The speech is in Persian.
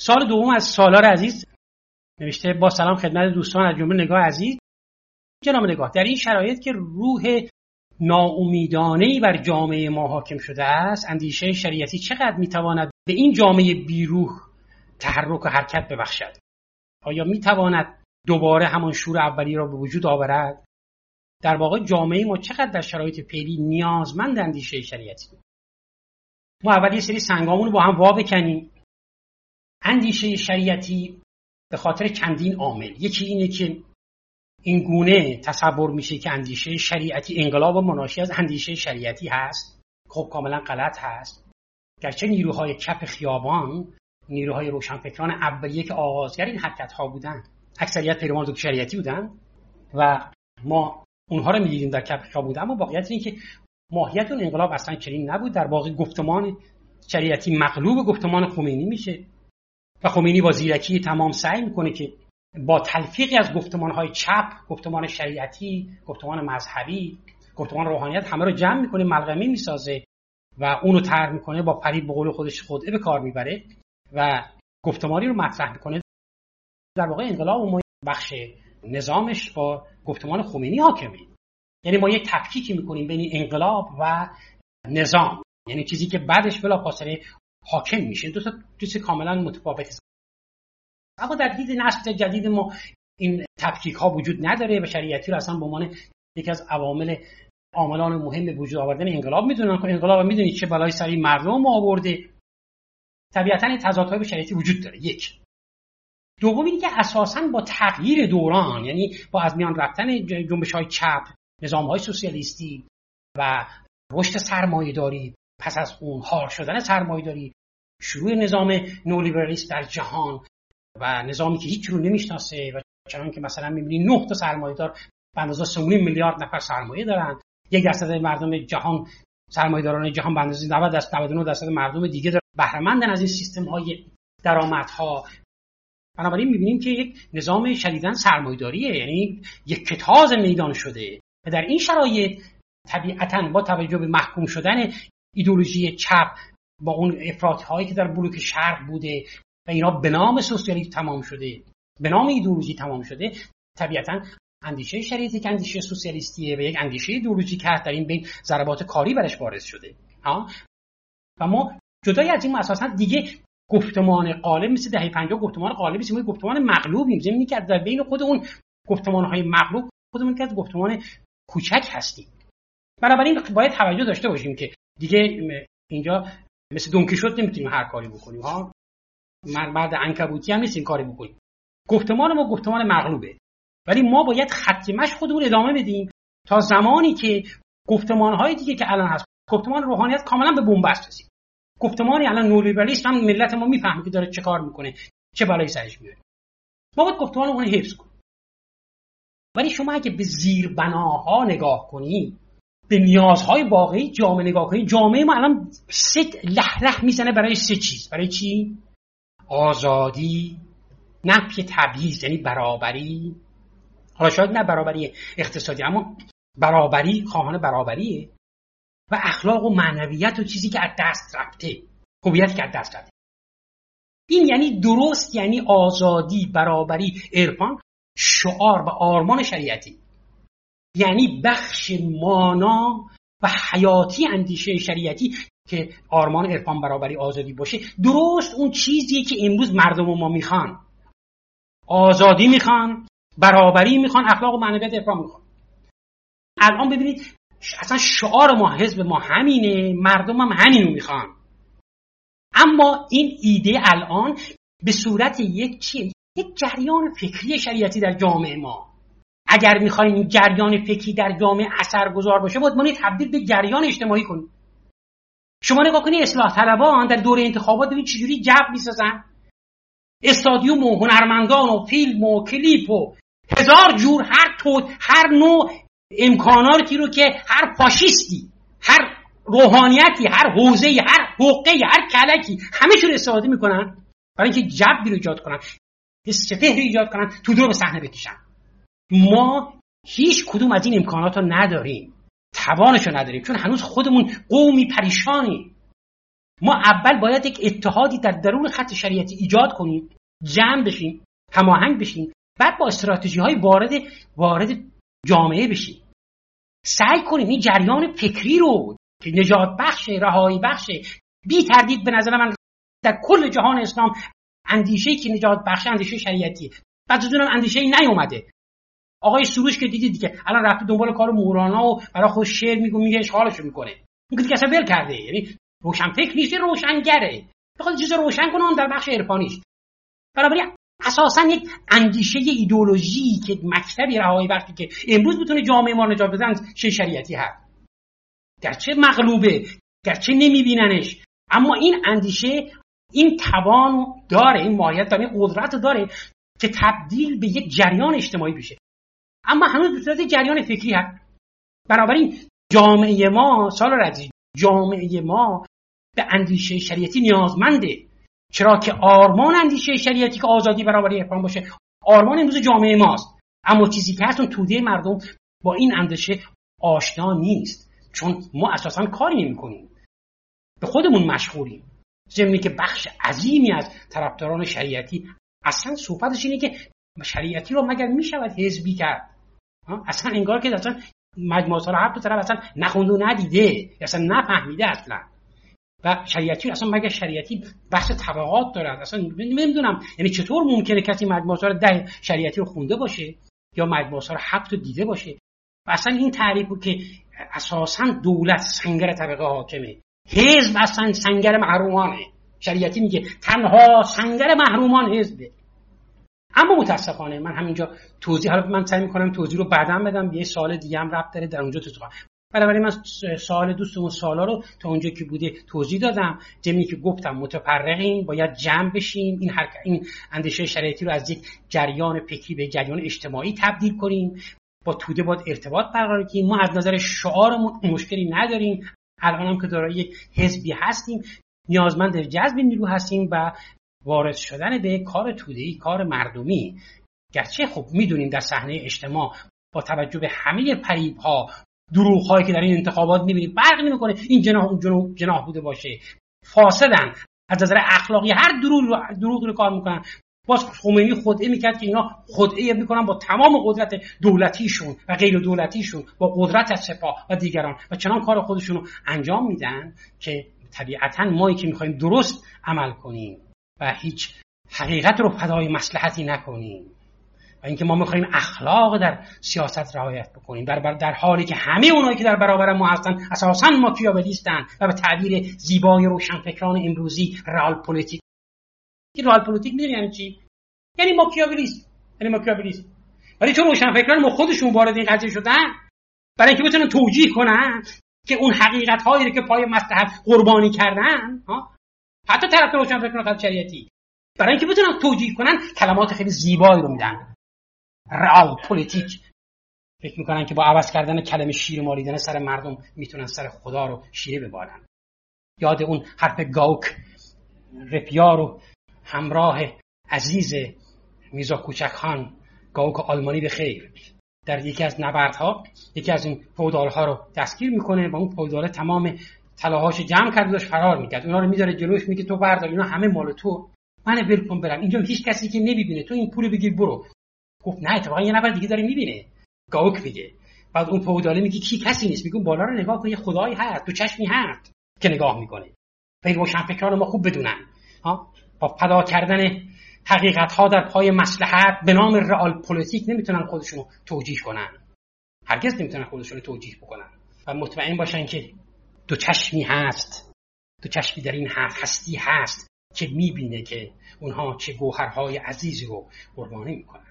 سال دوم از سالار عزیز نوشته با سلام خدمت دوستان از جمله نگاه عزیز. جناب نگاه؟ در این شرایط که روح ناامیدانه بر جامعه ما حاکم شده است اندیشه شریعتی چقدر می‌تواند به این جامعه بیروح تحرک و حرکت ببخشد؟ آیا می‌تواند دوباره همان شور اولی را به وجود آورد؟ در واقع جامعه ما چقدر در شرایط پیری نیازمند اندیشه شریعتی؟ ما اول یه سری سنگامون رو با هم وا بکنیم. اندیشه شریعتی به خاطر چندین عامل. یکی اینه که این گونه تصور میشه که اندیشه شریعتی انقلاب و مناشی از اندیشه شریعتی هست. خب کاملا غلط هست. گرچه نیروهای چپ خیابان نیروهای روشنفکران اولیه که آغازگر این حرکت ها بودن. اکثریت پیروان دکتر شریعتی بودن و ما اونها رو می‌دیدیم در کپ خیابان. بودن اما واقعیت اینه که ماهیت اون انقلاب اصلا چنین نبود. در واقع گفتمان شریعتی مغلوب گفتمان خمینی میشه. و خمینی با زیرکی تمام سعی می‌کنه که با تلفیقی از گفتمان چپ گفتمان شریعتی گفتمان مذهبی گفتمان روحانیت همه رو جمع می‌کنه ملغمی می‌سازه و اونو تر می‌کنه با پرید به قول خودش خودعه به کار می‌بره و گفتمانی رو مطرح می‌کنه. در واقع انقلاب ما بخش نظامش با گفتمان خمینی حاکمه. یعنی ما یک تفکیکی می‌کنیم بین انقلاب و نظام. یعنی چیزی که بعدش بلافاصله حاکم میشه. دو تا چیز کاملا متفاوت اما در دید نسل جدید ما این تفکیک ها وجود نداره و شریعتی رو اصلا به عنوان یکی از عوامل عاملان مهم به وجود آوردن انقلاب می‌دونن. که انقلاب می‌دونید چه بلای سری مردم آورده. طبیعتا این تضادهای به شریعتی وجود داره. یک. دوم اینه که اساسا با تغییر دوران یعنی با از میان رفتن جنبش های چپ نظام های سوسیالیستی و رشد سرمایهداری پس از اون هار شدن سرمایهداری شروع نظام نولیبرالیسم در جهان و نظامی که هیچ رو نمی‌شناسه و چنان که مثلا می‌بینی نه تا سرمایه‌دار به اندازه میلیارد نفر سرمایه دارن. یک درصد مردم جهان سرمایه‌داران جهان به اندازه 90 درصد 99 درصد مردم دیگه دارن. بهرهمندن از این سیستم های درآمدها. بنابراین می‌بینیم که یک نظام شدیدن سرمایداریه یعنی یک کتاز میدان شده. و در این شرایط طبیعتا با توجه به محکوم شدن ایدولوژی چپ با اون افراط هایی که در بلوک شرق بوده و اینا به نام سوسیالیسم تمام شده به نام ایدولوژی تمام شده طبیعتا اندیشه شریعتی که اندیشه سوسیالیستیه و یک اندیشه ایدولوژیک هست در این بین ضربات کاری برش وارد شده. ها؟ و ما جدای از این اساسا دیگه گفتمان قالب مثل دهه 50 گفتمان قالب مثل ما گفتمان مغلوبیم. زمینی که در بین خود اون گفتمان های مغلوب خودمون که از گفتمان کوچک هستیم. بنابراین باید توجه داشته باشیم که دیگه اینجا مثل دونکی شد نمی‌تونیم هر کاری بکنیم. ها؟ من بعد عنکبوتی هم نیست کاری بکنیم. گفتمان ما گفتمان مغلوبه. ولی ما باید ختمش خودمون ادامه بدیم تا زمانی که گفتمان های دیگه که الان هست گفتمان روحانیت کاملا به بنبست رسید. گفتمانی الان نولیبرالیسم هم ملت ما می‌فهمه که داره چه کار می‌کنه چه بلایی سرش میاره ما باید گفتمان اون حفظ کنیم. ولی شما اگه به زیر بناها نگاه کنی به نیازهای واقعی جامعه نگاه کنی. جامعه ما الان سه لح می‌زنه برای سه چیز. برای چی؟ آزادی نفی تبعیض یعنی برابری. حالا شاید نه برابری اقتصادی اما برابری خواهان برابریه. و اخلاق و معنویت و چیزی که از دست رفته هویتی که از دست رفته. این یعنی درست یعنی آزادی برابری عرفان شعار و آرمان شریعتی. یعنی بخش مانا و حیاتی اندیشه شریعتی که آرمان عرفان برابری آزادی باشه درست اون چیزیه که امروز مردم ما می‌خوان. آزادی می‌خوان برابری می‌خوان اخلاق و معنویت عرفان می‌خوان. الان ببینید اصلا شعار ما حزب ما همینه مردم هم همینو می‌خوان. اما این ایده الان به صورت یک چیه یک جریان فکری شریعتی در جامعه ما. اگر می‌خوایم این جریان فکری در جامعه اثرگذار باشه باید ما تبدیل به جریان اجتماعی کنیم. شما نگاه کنید اصلاح طلبان در دوره انتخابات ببینید چجوری جو می‌سازن. استادیوم و هنرمندان و فیلم و کلیپ و هزار جور هر تو هر نوع امکاناتی رو که هر فاشیستی هر روحانیتی هر حوزه هر حقه هر کلکی همه رو استفاده می‌کنن برای اینکه جبی رو ایجاد کنن سفه رو ایجاد کنن تو دو به صحنه بکشن. ما هیچ کدوم از این امکانات رو نداریم. توانش رو نداریم. چون هنوز خودمون قومی پریشانی. ما اول باید یک اتحادی در درون خط شریعتی ایجاد کنیم. جمع بشیم هماهنگ بشیم. بعد با استراتژی های وارد وارد جامعه بشیم. سعی کنیم این جریان فکری رو که نجات بخش رهایی بخش بی تردید به نظر من در کل جهان اسلام اندیشه که نجات بخش اندیشه شریعتی. بعد از اونم اندیشه نیومده. آقای سروش که دیدید دیگه الان رفته دنبال کار مورانا و برای خود شعر میگه میگه اشغالش می‌کنه. میگه که اصلا ول کرده یعنی روشن فکر نیست روشنگره. بخواد چیز روشن کنه در بخش عرفانیش بنابراین اساسا یک اندیشه ایدولوژی که مکتبی رهایی وقتی که امروز بتونه جامعه ما نجات بدن چه شریعتی هست. گرچه مغلوبه گرچه نمیبیننش اما این اندیشه این توان داره این ماهیت داره این قدرت داره که تبدیل به یک جریان اجتماعی بشه. اما هنوز به صورت جریان فکری هست. بنابراین جامعه ما سال رزی جامعه ما به اندیشه شریعتی نیازمنده. چرا که آرمان اندیشه شریعتی که آزادی برابری احترام باشه آرمان امروز جامعه ماست. اما چیزی که هست توده مردم با این اندیشه آشنا نیست. چون ما اساسا کاری نمی کنیم به خودمون مشغولیم. زمینی که بخش عظیمی از طرفداران شریعتی اصلا صحبتش اینه که شریعتی رو مگر می‌شود حزبی کرد؟ اصلا انگار که اصلا مجموعه سال هفت طرف اصلا نخونده و ندیده. اصلا نفهمیده اصلا. و شریعتی اصلا مگر شریعتی بحث طبقات دارد اصلا نمی‌دونم. یعنی چطور ممکنه کسی مجموعه ده شریعتی رو خونده باشه یا مجموعه سال هفت رو دیده باشه؟ و اصلا این تعریف که اساسا دولت سنگر طبقه حاکمه. حزب اصلا سنگر محرومانه. شریعتی میگه تنها سنگر محرومان حزبه. اما متاسفانه من همینجا توضیح حالا من سعی می‌کنم توضیح رو بعدا بدم یه سال دیگه هم ربط داره در اونجا تو بنابراین من سوال دوستمون سالا رو تا اونجا که بوده توضیح دادم. جمعی که گفتم متفرقیم باید جمع بشیم. این هر این اندیشه شریعتی رو از یک جریان فکری به جریان اجتماعی تبدیل کنیم. با توده باید ارتباط برقرار کنیم. ما از نظر شعارمون مشکلی نداریم. الان هم که دارای یک حزبی هستیم. نیازمند جذب نیرو هستیم و وارد شدن به کار تودهی کار مردمی. گرچه خب می‌دونیم در صحنه اجتماع با توجه به همه پریب ها دروغ هایی که در این انتخابات می‌بینیم فرق نمی‌کنه این جناح اون جناح بوده باشه. فاسدن. از نظر اخلاقی هر دروغ رو دروغ رو کار می‌کنن. باز خمینی خودعه می‌کرد که اینا خودعه می‌کنن با تمام قدرت دولتیشون و غیر دولتیشون با قدرت از سپاه و دیگران. و چنان کار خودشون رو انجام میدن که طبیعتا مایی که می‌خوایم درست عمل کنیم. و هیچ حقیقت رو فدای مصلحتی نکنیم. و اینکه ما می‌خوایم اخلاق در سیاست رعایت بکنیم. در, در حالی که همه اونایی که در برابر ما هستن اساسا ماکیاولیستن و به تعبیر زیبای روشنفکران امروزی رئال پلیتیک رئال پلیتیک می‌دونی یعنی چی؟ یعنی ماکیاولیست یعنی ماکیاولیست ولی چون روشنفکران ما خودشون وارد این قضیه شدن برای اینکه بتونن توجیه کنن که اون حقیقت هایی که پای مصلحت قربانی کردن ها حتی طرف روشنفکران خط شریعتی. برای اینکه بتونن توجیه کنن کلمات خیلی زیبایی رو میدن. رئال پلیتیک فکر می‌کنن که با عوض کردن کلمه شیر مالیدن سر مردم می‌تونن سر خدا رو شیره ببارن یاد اون حرف گائوک رفیق یار و همراه عزیز میرزا کوچک خان گاوک آلمانی به خیر. در یکی از نبردها یکی از این ها رو دستگیر می‌کنه و اون پوداله تمام طلاهاش جمع کرده داشت فرار می‌کرد. اونا رو می‌ذاره جلوش میگه تو بردار اینا همه مال تو. من کن برم. اینجا هیچ کسی که نمی‌بینه. تو این پول بگیر برو. گفت نه اتفاقا یه نفر دیگه داره می‌بینه. گاوک میگه. بعد اون پوداله میگه کی؟ کسی نیست. میگه بالا رو نگاه کن یه خدایی هست. تو چشمی هست که نگاه می‌کنه. فکر روشن فکران ما خوب بدونن. ها؟ با فدا کردن حقیقت ها در پای مسلحت به نام رئال پلیتیک نمی‌تونن خودشونو توجیه کنن. هرگز نمی‌تونن خودشونو توجیه بکنن. و مطمئن باشن که دو چشمی هست. دو چشمی در این هستی هست که می‌بینه که اونها چه گوهرهای عزیزی رو قربانی می‌کنن.